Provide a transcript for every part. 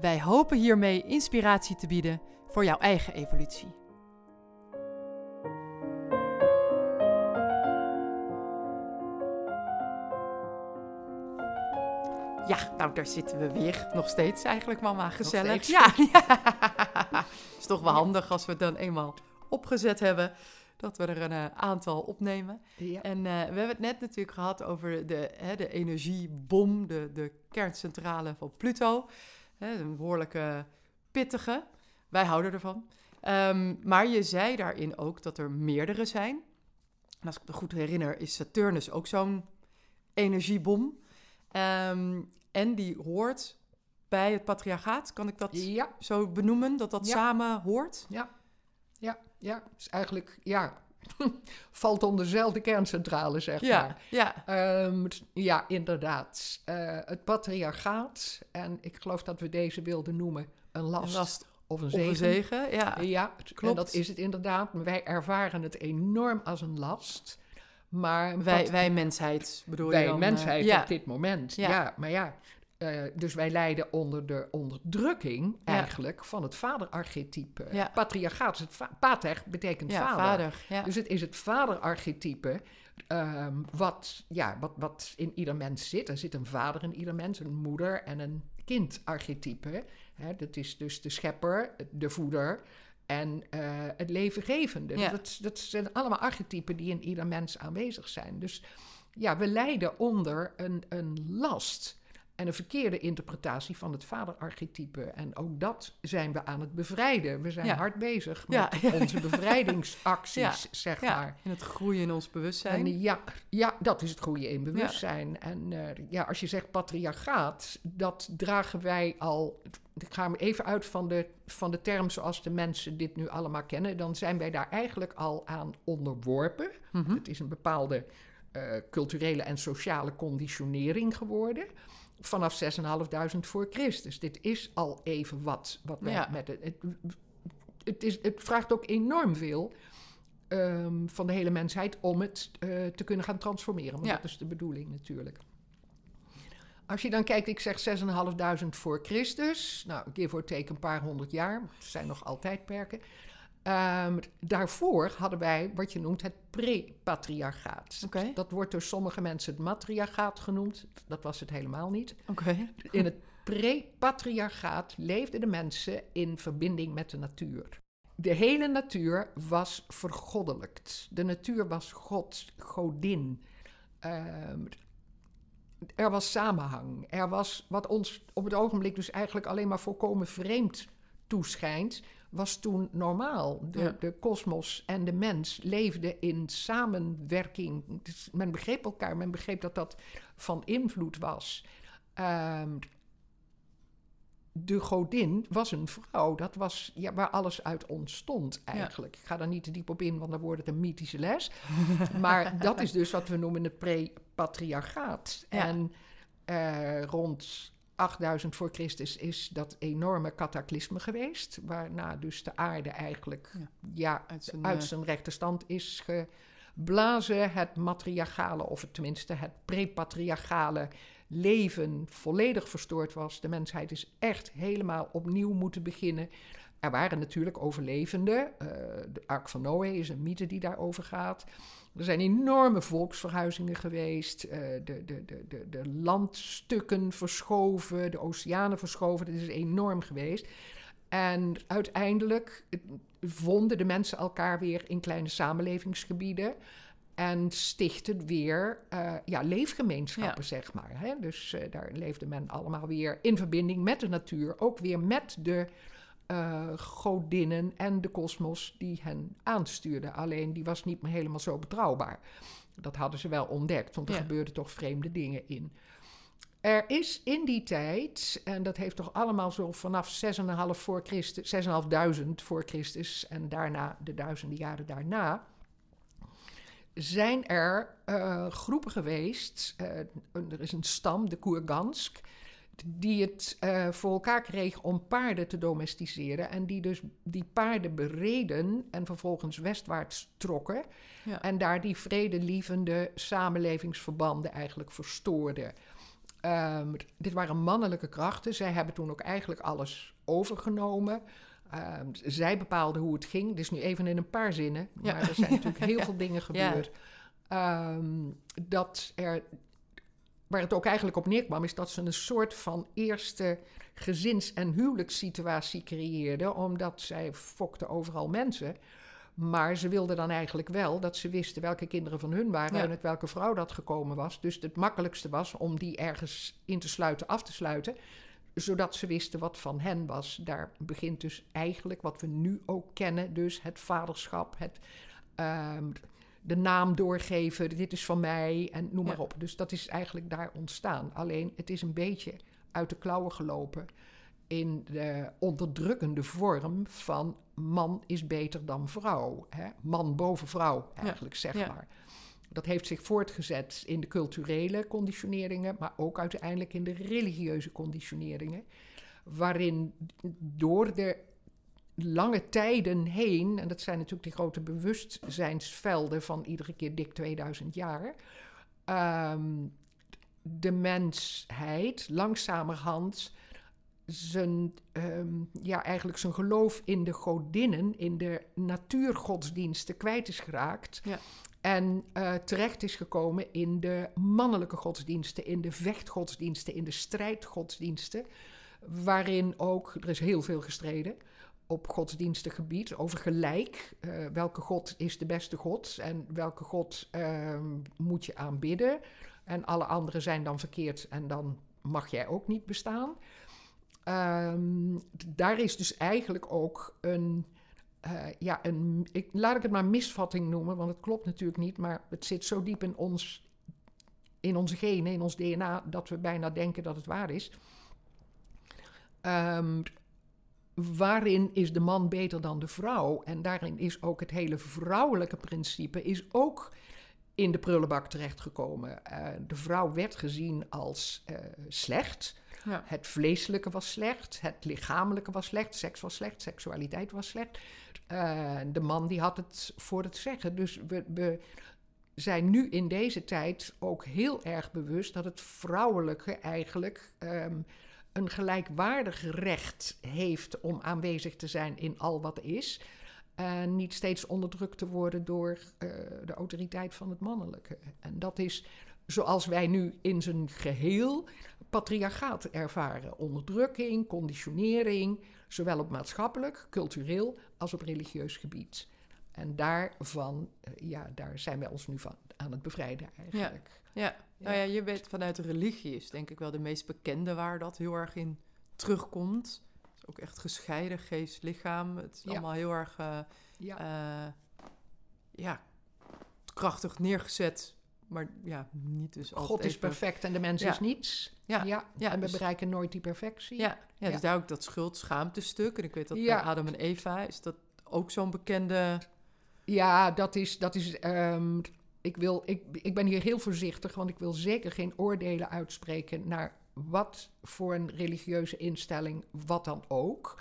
Wij hopen hiermee inspiratie te bieden voor jouw eigen evolutie. Ja, nou daar zitten we weer. Nog steeds eigenlijk, mama. Gezellig. Ja, ja. is toch wel handig als we het dan eenmaal opgezet hebben. Dat we er een eh, aantal opnemen. Ja. En eh, we hebben het net natuurlijk gehad over de, hè, de energiebom, de, de kerncentrale van Pluto. Hè, een behoorlijke pittige. Wij houden ervan. Ehm, maar je zei daarin ook dat er meerdere zijn. En als ik me goed herinner, is Saturnus ook zo'n energiebom. Ehm, en die hoort bij het patriarchaat. Kan ik dat Ja, zo benoemen? Dat dat Ja. samen hoort? ja, ja, ja. Is eigenlijk, ja, valt onder dezelfde kerncentrale, zeg Ja, maar. ja. Het- ja, inderdaad. Eh, het patriarchaat, en ik geloof dat we deze wilden noemen een last, Een last of een of zegen. een zegen. Ja, Ja, Klopt. en dat is het inderdaad. Maar Wij ervaren het enorm als een last. Maar wij, wat- wij mensheid bedoel je wij dan? eh, mensheid ja. op dit moment. Ja. Ja, maar ja. Eh, dus wij lijden onder de onderdrukking Ja. eigenlijk van het vaderarchetype. Ja. Patriarchaat, is het va- pater betekent Ja, vader. Dus het is het vaderarchetype ehm, wat, ja, wat, wat in ieder mens zit. Er zit een vader in ieder mens, een moeder en een kindarchetype. Hè, dat is dus de schepper, de voeder en eh, het levengevende. Dat, dat zijn allemaal archetypen die in ieder mens aanwezig zijn. Dus ja, we lijden onder een, een last en een verkeerde interpretatie van het vaderarchetype. En ook dat zijn we aan het bevrijden. We zijn Ja. hard bezig Ja. met onze bevrijdingsacties, zeg ja, maar. in het groeien in ons bewustzijn. En ja, ja, dat is het goede in bewustzijn. En eh, ja, als je zegt patriarchaat, dat dragen wij al. Ik ga me even uit van de, van de term zoals de mensen dit nu allemaal kennen. Dan zijn wij daar eigenlijk al aan onderworpen. Mhm. Het is een bepaalde eh, culturele en sociale conditionering geworden. Vanaf 6.500 voor Christus. Dit is al even wat. wat wij Ja. met het, het, het, is, het vraagt ook enorm veel ehm, van de hele mensheid om het eh, te kunnen gaan transformeren. Want Ja. dat is de bedoeling natuurlijk. Als je dan kijkt, ik zeg 6.500 voor Christus. Nou, give or take een paar honderd jaar. Het zijn nog altijd perken. Ehm, daarvoor hadden wij wat je noemt het pre-patriarchaat. Dat wordt door sommige mensen het matriarchaat genoemd. Dat was het helemaal niet. In het pre-patriarchaat leefden de mensen in verbinding met de natuur. De hele natuur was vergoddelijkt. De natuur was God, godin. Ehm, er was samenhang. Er was wat ons op het ogenblik dus eigenlijk alleen maar volkomen vreemd toeschijnt, was toen normaal. Ja. De de kosmos en de mens leefden in samenwerking. Dus men begreep elkaar, men begreep dat dat van invloed was. Ehm, de godin was een vrouw. Dat was ja, waar alles uit ontstond eigenlijk. Ik ga daar niet te diep op in, want dan wordt het een mythische les. maar dat is dus wat we noemen het pre-patriarchaat. Ja. En eh, rond 8000 voor Christus is dat enorme cataclysme geweest. Waarna dus de aarde eigenlijk Ja. ja. Uit zijn, uit eh, zijn rechte stand is geblazen. Het matriarchale, of het, tenminste het pre-patriarchale leven volledig verstoord was. De mensheid is echt helemaal opnieuw moeten beginnen. Er waren natuurlijk overlevenden. eh, de Ark van Noé is een mythe die daarover gaat. Er zijn enorme volksverhuizingen geweest. eh, de, de, de, de, de landstukken verschoven, de oceanen verschoven. Dat is enorm geweest. En uiteindelijk vonden de mensen elkaar weer in kleine samenlevingsgebieden. En stichtten weer eh, ja, leefgemeenschappen, zeg maar. Hè? Dus daar leefde men allemaal weer in verbinding met de natuur. Ook weer met de eh, godinnen en de kosmos die hen aanstuurden. Alleen die was niet meer helemaal zo betrouwbaar. Dat hadden ze wel ontdekt, want er Ja. gebeurden toch vreemde dingen in. Er is in die tijd, en dat heeft toch allemaal zo vanaf 6,5 voor Christus, 6.500 voor Christus en daarna de duizenden jaren daarna, zijn er uh, groepen geweest. Uh, er is een stam, de Koergansk, die het uh, voor elkaar kreeg om paarden te domesticeren. En die dus die paarden bereden en vervolgens westwaarts trokken. Ja. En daar die vredelievende samenlevingsverbanden eigenlijk verstoorden. Um, dit waren mannelijke krachten. Zij hebben toen ook eigenlijk alles overgenomen. Uh, zij bepaalden hoe het ging. Dus nu even in een paar zinnen. Maar er zijn natuurlijk heel veel dingen gebeurd. Um, dat er, waar het ook eigenlijk op neerkwam, is dat ze een soort van eerste gezins- en huwelijkssituatie creëerden. Omdat zij fokten overal mensen. Maar ze wilden dan eigenlijk wel dat ze wisten welke kinderen van hun waren en uit welke vrouw dat gekomen was. Dus het makkelijkste was om die ergens in te sluiten, af te sluiten zodat ze wisten wat van hen was. Daar begint dus eigenlijk wat we nu ook kennen, dus het vaderschap, het, uh, de naam doorgeven, dit is van mij en noem maar op. Dus dat is eigenlijk daar ontstaan. Alleen het is een beetje uit de klauwen gelopen in de onderdrukkende vorm van man is beter dan vrouw. Hè? Man boven vrouw, eigenlijk, zeg maar. Dat heeft zich voortgezet in de culturele conditioneringen, maar ook uiteindelijk in de religieuze conditioneringen. Waarin door de lange tijden heen, en dat zijn natuurlijk die grote bewustzijnsvelden van iedere keer dik 2000 jaar, um, de mensheid langzamerhand zijn, um, ja, eigenlijk zijn geloof in de godinnen, in de natuurgodsdiensten kwijt is geraakt. Ja. En uh, terecht is gekomen in de mannelijke godsdiensten, in de vechtgodsdiensten, in de strijdgodsdiensten. Waarin ook, er is heel veel gestreden op godsdienstengebied over gelijk. Uh, welke god is de beste god en welke god uh, moet je aanbidden. En alle anderen zijn dan verkeerd en dan mag jij ook niet bestaan. Um, daar is dus eigenlijk ook een uh, ja, een, ik, laat ik het maar misvatting noemen, want het klopt natuurlijk niet, maar het zit zo diep in ons, in onze genen, in ons DNA, dat we bijna denken dat het waar is. Um, waarin is de man beter dan de vrouw? En daarin is ook het hele vrouwelijke principe is ook in de prullenbak terechtgekomen. Uh, de vrouw werd gezien als uh, slecht. Ja. Het vleeselijke was slecht, het lichamelijke was slecht, seks was slecht, seksualiteit was slecht. Uh, de man die had het voor het zeggen. Dus we, we, zijn nu in deze tijd ook heel erg bewust dat het vrouwelijke eigenlijk um, een gelijkwaardig recht heeft om aanwezig te zijn in al wat is. En niet steeds onderdrukt te worden door uh, de autoriteit van het mannelijke. En dat is zoals wij nu in zijn geheel patriarchaat ervaren. Onderdrukking, conditionering, zowel op maatschappelijk, cultureel als op religieus gebied. En daarvan, uh, ja, daar zijn wij ons nu van aan het bevrijden eigenlijk. Ja, ja. nou ja, je weet vanuit de religie is denk ik wel de meest bekende waar dat heel erg in terugkomt. ook echt gescheiden geest, lichaam. Het is allemaal heel erg uh, ja. Uh, ja, krachtig neergezet maar ja, niet dus altijd God is perfect en de mens is niets. Ja, ja. ja en we dus bereiken nooit die perfectie. Ja, ja, dus daar ook dat schuld-schaamte-stuk. En ik weet dat bij Adam en Eva is dat ook zo'n bekende... Ja, dat is... Dat is um, ik, wil, ik, ik ben hier heel voorzichtig, want ik wil zeker geen oordelen uitspreken naar wat voor een religieuze instelling, wat dan ook.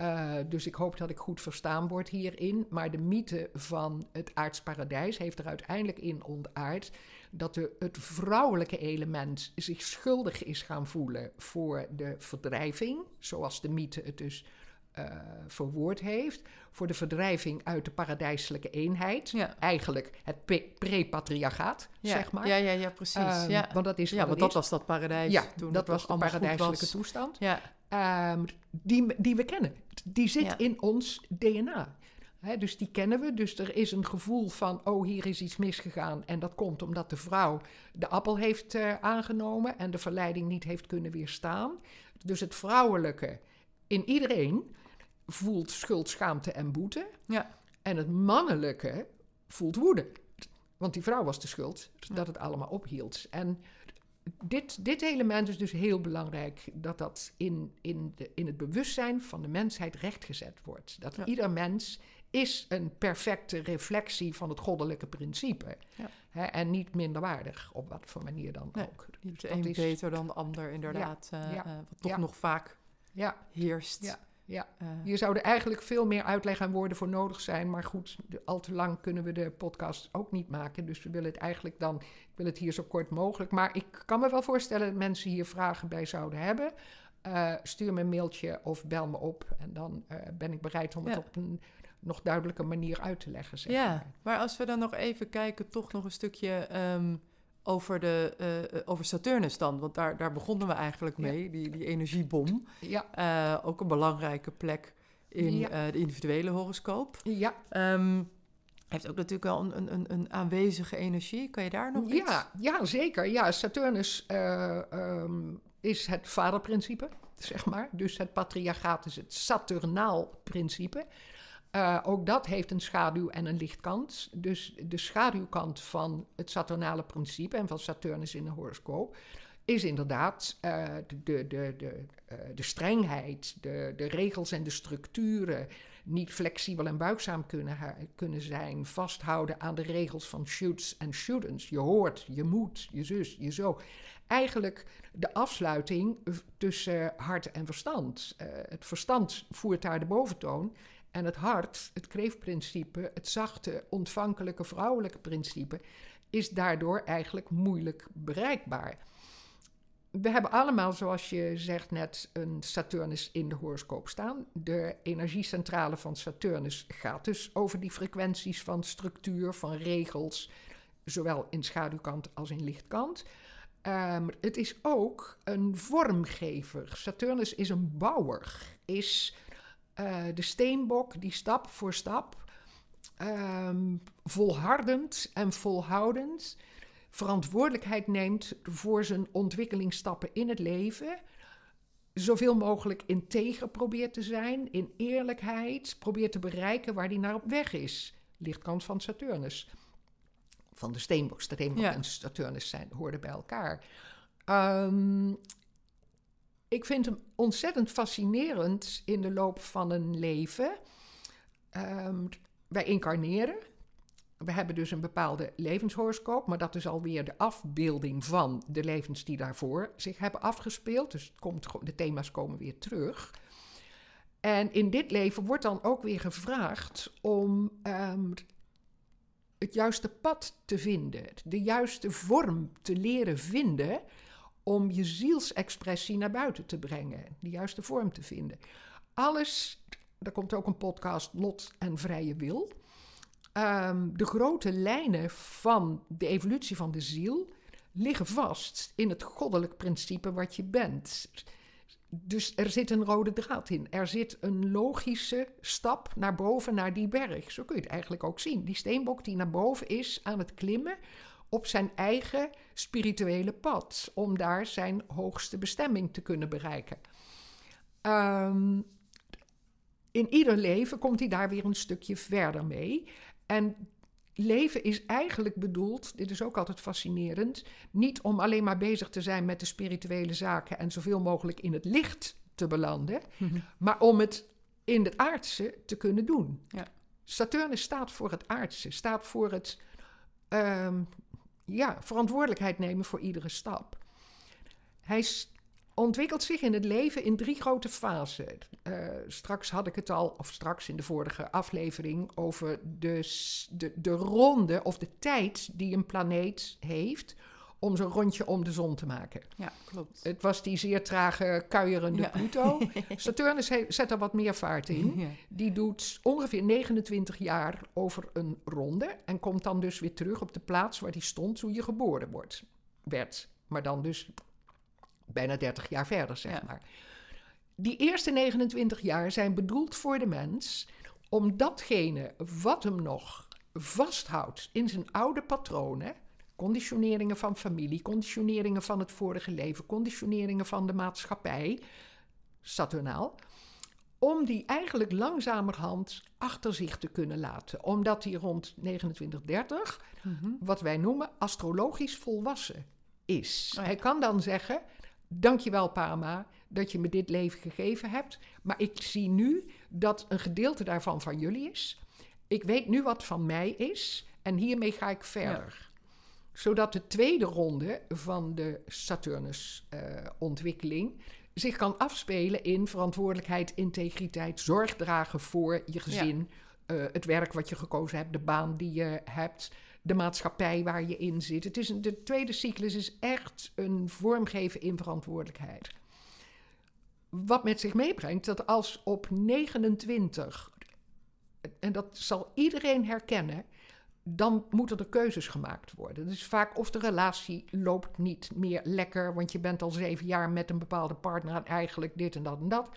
Uh, dus ik hoop dat ik goed verstaan word hierin. Maar de mythe van het aardsparadijs heeft er uiteindelijk in ontaard dat de, het vrouwelijke element zich schuldig is gaan voelen voor de verdrijving, zoals de mythe het dus uh, verwoord heeft, voor de verdrijving uit de paradijselijke eenheid. Ja. Eigenlijk het pre-patriarchaat, ja. zeg maar. Ja, ja, ja precies. Um, ja. Want dat is ja, want dat was dat paradijs. Ja, toen dat was de paradijselijke toestand. Ja. Um, die, die we kennen. Die zit in ons DNA. He, dus die kennen we. Dus er is een gevoel van, oh, hier is iets misgegaan. En dat komt omdat de vrouw de appel heeft uh, aangenomen en de verleiding niet heeft kunnen weerstaan. Dus het vrouwelijke in iedereen voelt schuld, schaamte en boete. Ja. En het mannelijke voelt woede. Want die vrouw was de schuld dat het allemaal ophield. En dit, dit element is dus heel belangrijk. Dat dat in, in, de, in het bewustzijn van de mensheid rechtgezet wordt. Dat Ja. ieder mens is een perfecte reflectie van het goddelijke principe. Ja. Hè, en niet minderwaardig, op wat voor manier dan Nee, ook. Niet de een is- beter dan de ander, inderdaad. eh, ja, eh, wat toch nog vaak Ja, heerst. Ja, ja. Eh, Hier zouden eigenlijk veel meer uitleg en woorden voor nodig zijn. Maar goed, al te lang kunnen we de podcast ook niet maken. Dus we willen het eigenlijk dan, ik wil het hier zo kort mogelijk. Maar ik kan me wel voorstellen dat mensen hier vragen bij zouden hebben. Eh, stuur me een mailtje of bel me op. En dan eh, ben ik bereid om het op een nog duidelijke manier uit te leggen. Zeg ja, maar. maar als we dan nog even kijken, toch nog een stukje ehm, over, de, eh, eh, over Saturnus dan. Want daar, daar begonnen we eigenlijk Ja. mee, die, die energiebom. Ja, Eh, ook een belangrijke plek in Ja. de individuele horoscoop. ja, Ehm heeft ook natuurlijk wel een, een, een, aanwezige energie. Kan je daar nog iets? ja, ja, zeker. Ja, Saturnus eh, ehm, is het vaderprincipe, zeg maar. Dus het patriarchaat is het Saturnaal principe. Eh, ook dat heeft een schaduw en een lichtkant. Dus de schaduwkant van het Saturnale principe en van Saturnus in de horoscoop is inderdaad eh, de, de, de, eh, de strengheid, de, de regels en de structuren. Niet flexibel en buigzaam kunnen, kunnen zijn. Vasthouden aan de regels van shoots en shootens. Je hoort, je moet, je zus, je zo. Eigenlijk de afsluiting tussen hart en verstand. Het verstand voert daar de boventoon. En het hart, het kreefprincipe, het zachte, ontvankelijke vrouwelijke principe, is daardoor eigenlijk moeilijk bereikbaar. We hebben allemaal, zoals je zegt net, een Saturnus in de horoscoop staan. De energiecentrale van Saturnus gaat dus over die frequenties van structuur, van regels, zowel in schaduwkant als in lichtkant. Ehm, het is ook een vormgever. Saturnus is een bouwer, is eh, de steenbok die stap voor stap, ehm, volhardend en volhoudend, verantwoordelijkheid neemt voor zijn ontwikkelingsstappen in het leven. Zoveel mogelijk integer probeert te zijn, in eerlijkheid, probeert te bereiken waar hij naar op weg is. Lichtkant van Saturnus. Van de steenbok. Steenbok Ja. en Saturnus zijn, hoorden bij elkaar. Ehm, ik vind hem ontzettend fascinerend in de loop van een leven. Ehm, wij incarneren. We hebben dus een bepaalde levenshoroscoop, maar dat is alweer de afbeelding van de levens die daarvoor zich hebben afgespeeld. Dus komt, de thema's komen weer terug. En in dit leven wordt dan ook weer gevraagd om ehm, het juiste pad te vinden, de juiste vorm te leren vinden om je zielsexpressie naar buiten te brengen, de juiste vorm te vinden. Alles, er komt ook een podcast Lot en Vrije Wil. Ehm, de grote lijnen van de evolutie van de ziel liggen vast in het goddelijk principe wat je bent. Dus er zit een rode draad in. Er zit een logische stap naar boven, naar die berg. Zo kun je het eigenlijk ook zien. Die steenbok die naar boven is aan het klimmen op zijn eigen spirituele pad. Om daar zijn hoogste bestemming te kunnen bereiken. Ehm, in ieder leven komt hij daar weer een stukje verder mee. En leven is eigenlijk bedoeld, dit is ook altijd fascinerend, niet om alleen maar bezig te zijn met de spirituele zaken en zoveel mogelijk in het licht te belanden, maar om het in het aardse te kunnen doen. Ja. Saturnus staat voor het aardse, staat voor het ehm, ja, verantwoordelijkheid nemen voor iedere stap. Hij ontwikkelt zich in het leven in drie grote fasen. Eh, straks had ik het al, of straks in de vorige aflevering, over de, de, de ronde of de tijd die een planeet heeft om zo'n rondje om de zon te maken. Ja, klopt. Het was die zeer trage, kuierende Ja. Pluto. Saturnus he- zet er wat meer vaart in. Ja. Die doet ongeveer 29 jaar over een ronde en komt dan dus weer terug op de plaats waar die stond toen je geboren wordt, werd. Maar dan dus bijna 30 jaar verder, zeg Ja. maar. Die eerste 29 jaar zijn bedoeld voor de mens om datgene wat hem nog vasthoudt in zijn oude patronen, conditioneringen van familie, conditioneringen van het vorige leven, conditioneringen van de maatschappij, Saturnaal, om die eigenlijk langzamerhand achter zich te kunnen laten. Omdat hij rond 2930 Mhm. wat wij noemen astrologisch volwassen is. Oh ja. Hij kan dan zeggen: Dankjewel, Parma, dat je me dit leven gegeven hebt. Maar ik zie nu dat een gedeelte daarvan van jullie is. Ik weet nu wat van mij is. En hiermee ga ik verder. Zodat de tweede ronde van de Saturnus-ontwikkeling zich kan afspelen in verantwoordelijkheid, integriteit, zorg dragen voor je gezin, eh, het werk wat je gekozen hebt, de baan die je hebt, de maatschappij waar je in zit. Het is een, de tweede cyclus is echt een vormgeven in verantwoordelijkheid. Wat met zich meebrengt dat als op 29, en dat zal iedereen herkennen, dan moeten er keuzes gemaakt worden. Dus vaak of de relatie loopt niet meer lekker, want je bent al zeven jaar met een bepaalde partner en eigenlijk dit en dat en dat.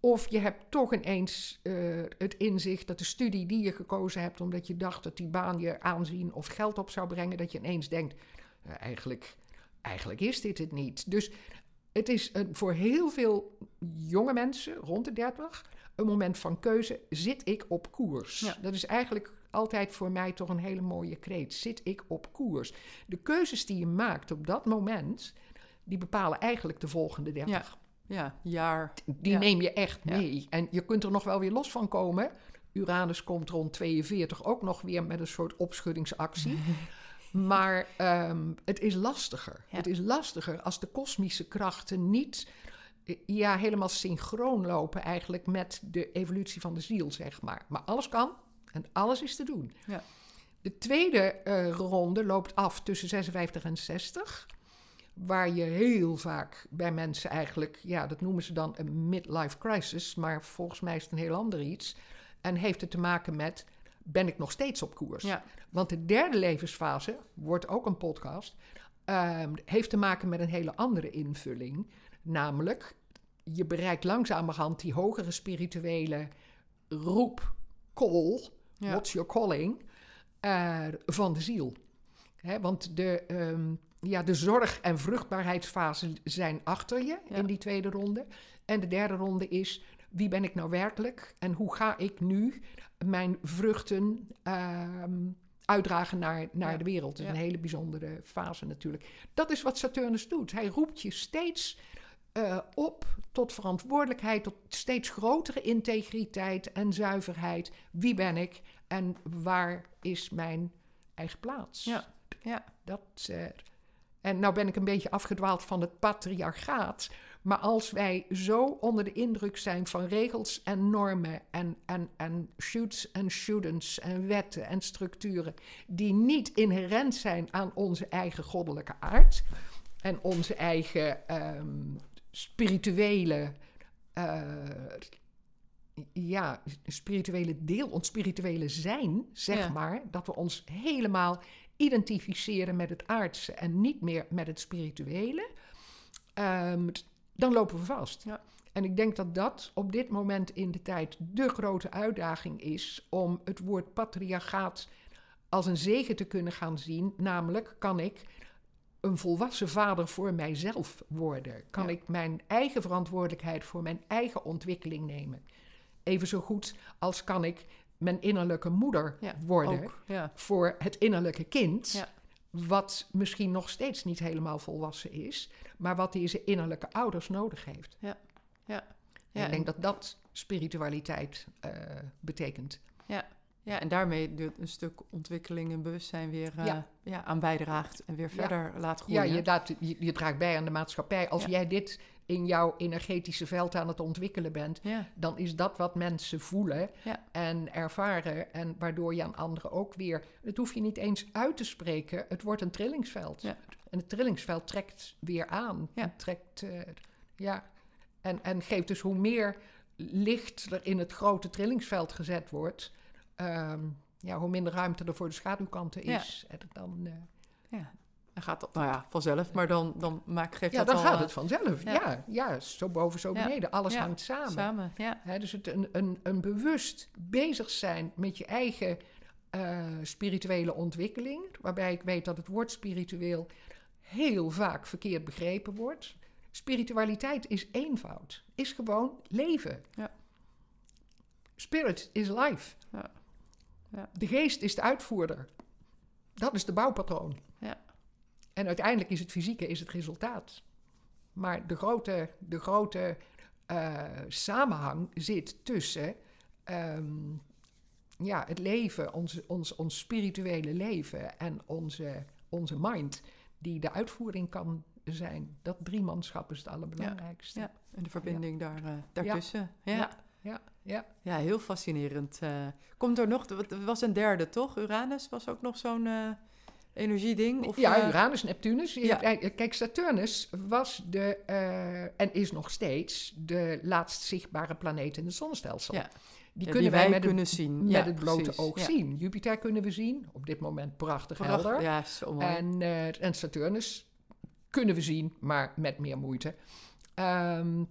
Of je hebt toch ineens eh, het inzicht dat de studie die je gekozen hebt, omdat je dacht dat die baan je aanzien of geld op zou brengen, dat je ineens denkt, eigenlijk, eigenlijk is dit het niet. Dus het is een, voor heel veel jonge mensen, rond de 30, een moment van keuze. Zit ik op koers? Ja. Dat is eigenlijk altijd voor mij toch een hele mooie kreet. Zit ik op koers? De keuzes die je maakt op dat moment, die bepalen eigenlijk de volgende 30. Ja, ja, jaar. Die Ja. neem je echt Ja. mee. En je kunt er nog wel weer los van komen. Uranus komt rond 42 ook nog weer met een soort opschuddingsactie. maar ehm, het is lastiger. Het is lastiger als de kosmische krachten niet eh, ja, helemaal synchroon lopen eigenlijk met de evolutie van de ziel, zeg maar. Maar alles kan en alles is te doen. Ja. De tweede eh, ronde loopt af tussen 56 en 60 waar je heel vaak bij mensen eigenlijk, ja, dat noemen ze dan een midlife crisis, maar volgens mij is het een heel ander iets. En heeft het te maken met, ben ik nog steeds op koers? Ja, Want de derde levensfase, wordt ook een podcast, ehm, heeft te maken met een hele andere invulling. Namelijk, je bereikt langzamerhand die hogere spirituele roep, call, ja. what's your calling, van de ziel. Hè, want de, ehm, ja, de zorg- en vruchtbaarheidsfase zijn achter je Ja. in die tweede ronde. En de derde ronde is, wie ben ik nou werkelijk? En hoe ga ik nu mijn vruchten ehm, uitdragen naar, naar Ja. de wereld? Dat is Ja. een hele bijzondere fase natuurlijk. Dat is wat Saturnus doet. Hij roept je steeds eh, op tot verantwoordelijkheid, tot steeds grotere integriteit en zuiverheid. Wie ben ik en waar is mijn eigen plaats? Ja. Ja. Dat, eh, en nou ben ik een beetje afgedwaald van het patriarchaat. Maar als wij zo onder de indruk zijn van regels en normen en, en, en shoots en shouldn'ts en wetten en structuren die niet inherent zijn aan onze eigen goddelijke aard en onze eigen ehm, spirituele, eh, ja, spirituele deel, ons spirituele zijn, zeg Ja. maar, dat we ons helemaal identificeren met het aardse en niet meer met het spirituele, ehm, dan lopen we vast. Ja. En ik denk dat dat op dit moment in de tijd de grote uitdaging is om het woord patriarchaat als een zegen te kunnen gaan zien. Namelijk, kan ik een volwassen vader voor mijzelf worden? Kan Ja. ik mijn eigen verantwoordelijkheid voor mijn eigen ontwikkeling nemen? Even zo goed als kan ik mijn innerlijke moeder Ja, worden Ook, ja. voor het innerlijke kind. Ja. Wat misschien nog steeds niet helemaal volwassen is, maar wat deze innerlijke ouders nodig heeft. Ja, en- ik denk dat dat spiritualiteit eh, betekent. Ja, en daarmee een stuk ontwikkeling en bewustzijn weer eh, Ja. ja. aan bijdraagt en weer Ja. verder laat Ja, groeien. je, laat, je, je draagt bij aan de maatschappij. Als Ja. jij dit in jouw energetische veld aan het ontwikkelen bent, ja. dan is dat wat mensen voelen Ja. en ervaren. En waardoor je aan anderen ook weer. Het hoef je niet eens uit te spreken. Het wordt een trillingsveld. Ja. En het trillingsveld trekt weer aan. Ja. Trekt, eh, ja. En, en geeft dus hoe meer licht er in het grote trillingsveld gezet wordt. Ehm, ja, hoe minder ruimte er voor de schaduwkanten is. En dan, eh, ja. Dan gaat dat, nou ja, vanzelf, maar dan, dan maak, geeft ja, dat dan al gaat eh, het vanzelf. ja. Ja. Ja, zo boven, zo Ja. beneden. Alles Ja. hangt samen. samen. Ja. Dus het een, een, een bewust bezig zijn met je eigen eh, spirituele ontwikkeling. Waarbij ik weet dat het woord spiritueel heel vaak verkeerd begrepen wordt. Spiritualiteit is eenvoud. Is gewoon leven. Ja. Spirit is life. Ja. Ja. De geest is de uitvoerder. Dat is de bouwpatroon. Ja. En uiteindelijk is het fysieke is het resultaat. Maar de grote, de grote eh, samenhang zit tussen ehm, ja, het leven, ons, ons, ons spirituele leven en onze, onze mind, die de uitvoering kan zijn. Dat driemanschap is het allerbelangrijkste. Ja, en de verbinding daar, uh, daartussen. Ja. Ja. ja, heel fascinerend. Uh, komt er nog, er was een derde toch? Uranus was ook nog zo'n uh, energieding? Of, ja, Uranus, Neptunus. Ja. Kijk, Saturnus was de, en is nog steeds, de laatst zichtbare planeet in het zonnestelsel. Ja. Die Ja, kunnen die wij wij met, kunnen het, zien. met Ja, het blote precies. oog Ja. zien. Jupiter kunnen we zien, op dit moment prachtig Prachtig. helder. Ja, zo mooi. En, eh, en Saturnus kunnen we zien, maar met meer moeite. Ehm,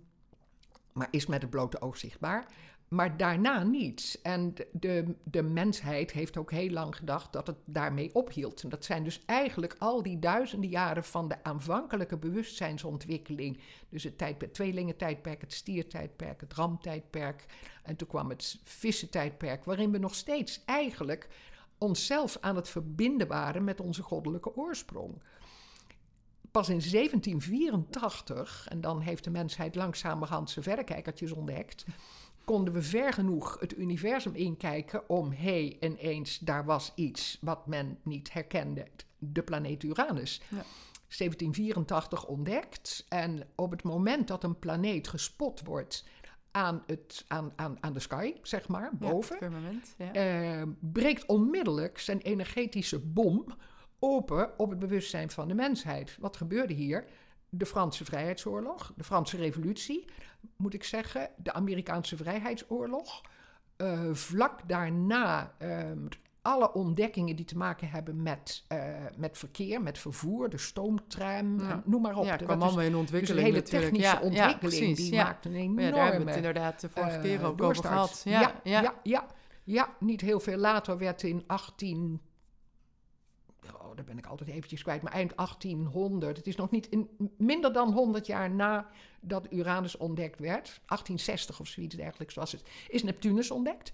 maar is met het blote oog zichtbaar. Maar daarna niet. En de- de, de mensheid heeft ook heel lang gedacht dat het daarmee ophield. En dat zijn dus eigenlijk al die duizenden jaren van de aanvankelijke bewustzijnsontwikkeling. Dus het tijdperk, tweelingentijdperk, het stiertijdperk, het ramtijdperk. En toen kwam het vissentijdperk, waarin we nog steeds eigenlijk onszelf aan het verbinden waren met onze goddelijke oorsprong. Pas in 1784, en dan heeft de mensheid langzamerhand zijn verrekijkertjes ontdekt, konden we ver genoeg het universum inkijken om, hé, hey, ineens, daar was iets wat men niet herkende, de planeet Uranus. Ja. 1784 ontdekt en op het moment dat een planeet gespot wordt aan, het, aan, aan, aan de sky, zeg maar, Ja, boven, firmament. Ja. eh, breekt onmiddellijk zijn energetische bom open op het bewustzijn van de mensheid. Wat gebeurde hier? De Franse Vrijheidsoorlog, de Franse Revolutie, moet ik zeggen, de Amerikaanse Vrijheidsoorlog. Eh, vlak daarna eh, alle ontdekkingen die te maken hebben met, eh, met verkeer, met vervoer, de stoomtram, Ja. noem maar op. ja, Dat kwam is allemaal in dus ontwikkeling een hele technische ja, ontwikkeling, ja, die ja. maakt een enorme... ja, daar hebben we het inderdaad de vorige eh, keer ook over gehad. Ja. ja, ja, ja. niet heel veel later werd in 18... Oh, daar ben ik altijd eventjes kwijt, maar eind 1800. Het is nog niet in, minder dan 100 jaar nadat Uranus ontdekt werd. 1860 of zoiets dergelijks was het. Is Neptunus ontdekt.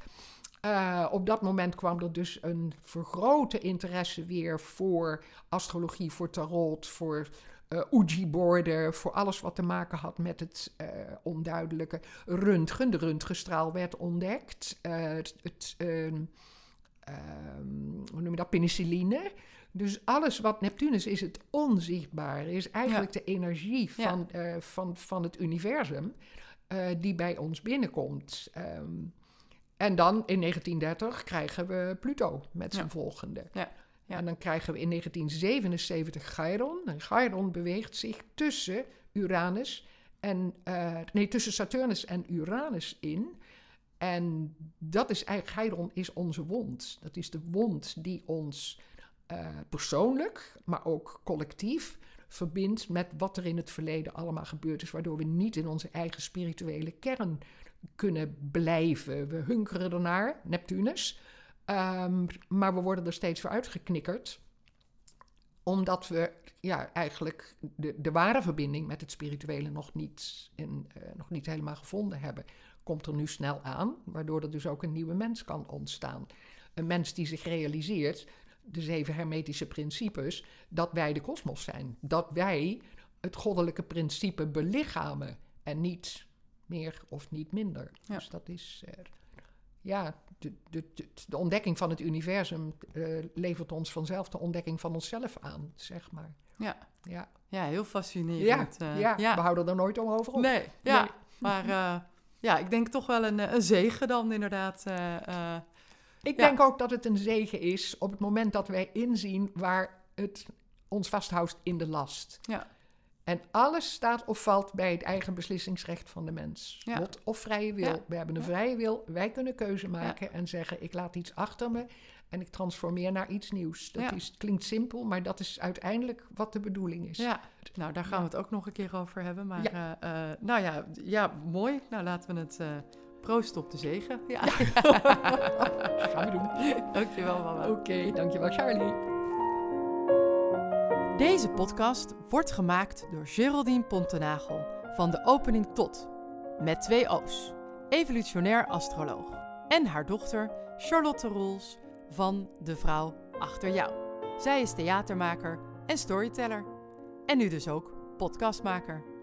Eh, op dat moment kwam er dus een vergrote interesse weer voor astrologie, voor tarot, voor eh Ouija-borden, voor alles wat te maken had met het eh, onduidelijke. Röntgen, de röntgenstraal werd ontdekt. Het, ehm, ehm, hoe noem je dat? Penicilline. Dus alles wat Neptunus is, het onzichtbare, is eigenlijk de energie Ja. van, eh, van, van het universum eh, die bij ons binnenkomt. Ehm, en dan in 1930 krijgen we Pluto met zijn Ja. volgende. Ja, ja. En dan krijgen we in 1977 Chiron. En Chiron beweegt zich tussen Uranus en eh, nee, tussen Saturnus en Uranus in. En dat is eigenlijk, Chiron is onze wond. Dat is de wond die ons eh, persoonlijk, maar ook collectief verbindt met wat er in het verleden allemaal gebeurd is, waardoor we niet in onze eigen spirituele kern kunnen blijven. We hunkeren ernaar, Neptunus, Ehm, maar we worden er steeds voor uitgeknikkerd, omdat we ja, eigenlijk de, de ware verbinding met het spirituele nog niet, in, eh, nog niet helemaal gevonden hebben. Komt er nu snel aan, waardoor er dus ook een nieuwe mens kan ontstaan. Een mens die zich realiseert, de zeven hermetische principes, dat wij de kosmos zijn. Dat wij het goddelijke principe belichamen en niet meer of niet minder. Ja. Dus dat is, eh, ja, de, de, de, de ontdekking van het universum eh, levert ons vanzelf de ontdekking van onszelf aan, zeg maar. Ja. Ja, ja, heel ja, fascinerend. eh, ja, we houden er nooit over op. Nee, ja. Nee. Maar ja, ik denk toch wel een, een zegen dan inderdaad. Ik Ja. denk ook dat het een zegen is op het moment dat wij inzien waar het ons vasthoudt in de last. Ja. En alles staat of valt bij het eigen beslissingsrecht van de mens. Ja. Lot of vrije wil. Ja. We hebben een vrije wil. Wij kunnen keuze maken en zeggen: ik laat iets achter me en ik transformeer naar iets nieuws. Dat is, klinkt simpel, maar dat is uiteindelijk wat de bedoeling is. ja, nou daar gaan we het ook nog een keer over hebben. Maar eh, eh, nou ja, ja, mooi. Nou laten we het eh proosten op de zegen. Ja. Gaan we doen. Dankjewel mama. Oké, dankjewel Charlie. Deze podcast wordt gemaakt door Geraldine Pontenagel van de opening tot, met twee O's, evolutionair astroloog, en haar dochter Charlotte Roels van De Vrouw Achter Jou. Zij is theatermaker, en storyteller. En nu dus ook podcastmaker.